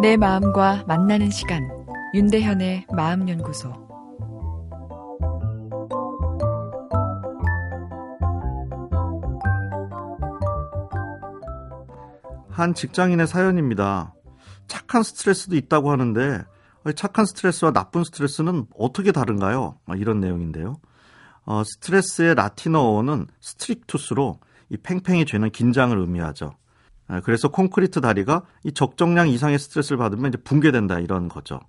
내 마음과 만나는 시간 윤대현의 마음연구소 한 직장인의 사연입니다. 착한 스트레스도 있다고 하는데 착한 스트레스와 나쁜 스트레스는 어떻게 다른가요? 이런 내용인데요. 어, 스트레스의 라틴어어는 스트릭투스로 이 팽팽히 죄는 긴장을 의미하죠. 아, 그래서 콘크리트 다리가 이 적정량 이상의 스트레스를 받으면 이제 붕괴된다 이런 거죠.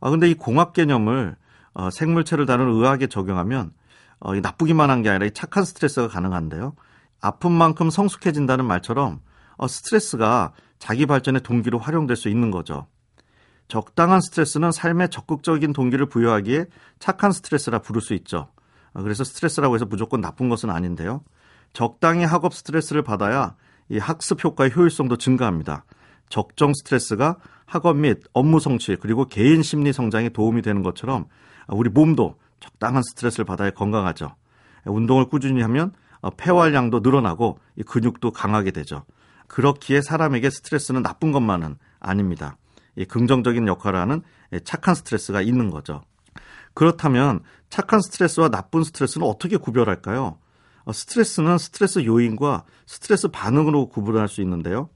아 근데 이 공학 개념을 어, 생물체를 다루는 의학에 적용하면 어, 이 나쁘기만 한 게 아니라 이 착한 스트레스가 가능한데요. 아픈 만큼 성숙해진다는 말처럼 어, 스트레스가 자기 발전의 동기로 활용될 수 있는 거죠. 적당한 스트레스는 삶의 적극적인 동기를 부여하기에 착한 스트레스라 부를 수 있죠. 아, 그래서 스트레스라고 해서 무조건 나쁜 것은 아닌데요. 적당히 학업 스트레스를 받아야 이 학습 효과의 효율성도 증가합니다. 적정 스트레스가 학업 및 업무 성취 그리고 개인 심리 성장에 도움이 되는 것처럼 우리 몸도 적당한 스트레스를 받아야 건강하죠. 운동을 꾸준히 하면 폐활량도 늘어나고 근육도 강하게 되죠. 그렇기에 사람에게 스트레스는 나쁜 것만은 아닙니다. 긍정적인 역할을 하는 착한 스트레스가 있는 거죠. 그렇다면 착한 스트레스와 나쁜 스트레스는 어떻게 구별할까요? 어, 스트레스는 스트레스 요인과 스트레스 반응으로 구분할 수 있는데요.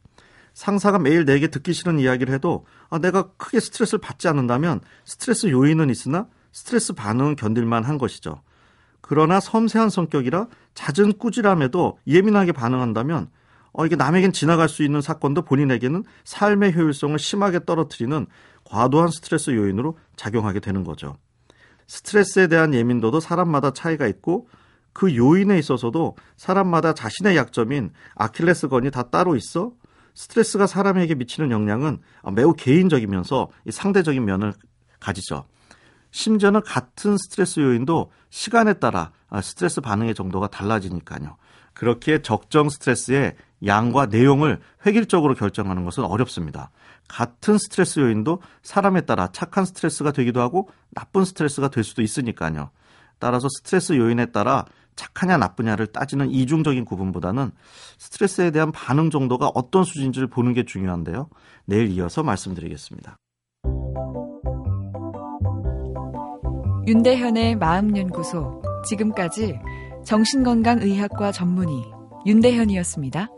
상사가 매일 내게 듣기 싫은 이야기를 해도 아, 내가 크게 스트레스를 받지 않는다면 스트레스 요인은 있으나 스트레스 반응은 견딜만 한 것이죠. 그러나 섬세한 성격이라 잦은 꾸지람에도 예민하게 반응한다면 어, 이게 남에겐 지나갈 수 있는 사건도 본인에게는 삶의 효율성을 심하게 떨어뜨리는 과도한 스트레스 요인으로 작용하게 되는 거죠. 스트레스에 대한 예민도도 사람마다 차이가 있고 그 요인에 있어서도 사람마다 자신의 약점인 아킬레스건이 다 따로 있어 스트레스가 사람에게 미치는 영향은 매우 개인적이면서 상대적인 면을 가지죠. 심지어는 같은 스트레스 요인도 시간에 따라 스트레스 반응의 정도가 달라지니까요. 그렇기에 적정 스트레스의 양과 내용을 획일적으로 결정하는 것은 어렵습니다. 같은 스트레스 요인도 사람에 따라 착한 스트레스가 되기도 하고 나쁜 스트레스가 될 수도 있으니까요. 따라서 스트레스 요인에 따라 착하냐 나쁘냐를 따지는 이중적인 구분보다는 스트레스에 대한 반응 정도가 어떤 수준인지를 보는 게 중요한데요. 내일 이어서 말씀드리겠습니다. 윤대현의 마음연구소 지금까지 정신건강의학과 전문의 윤대현이었습니다.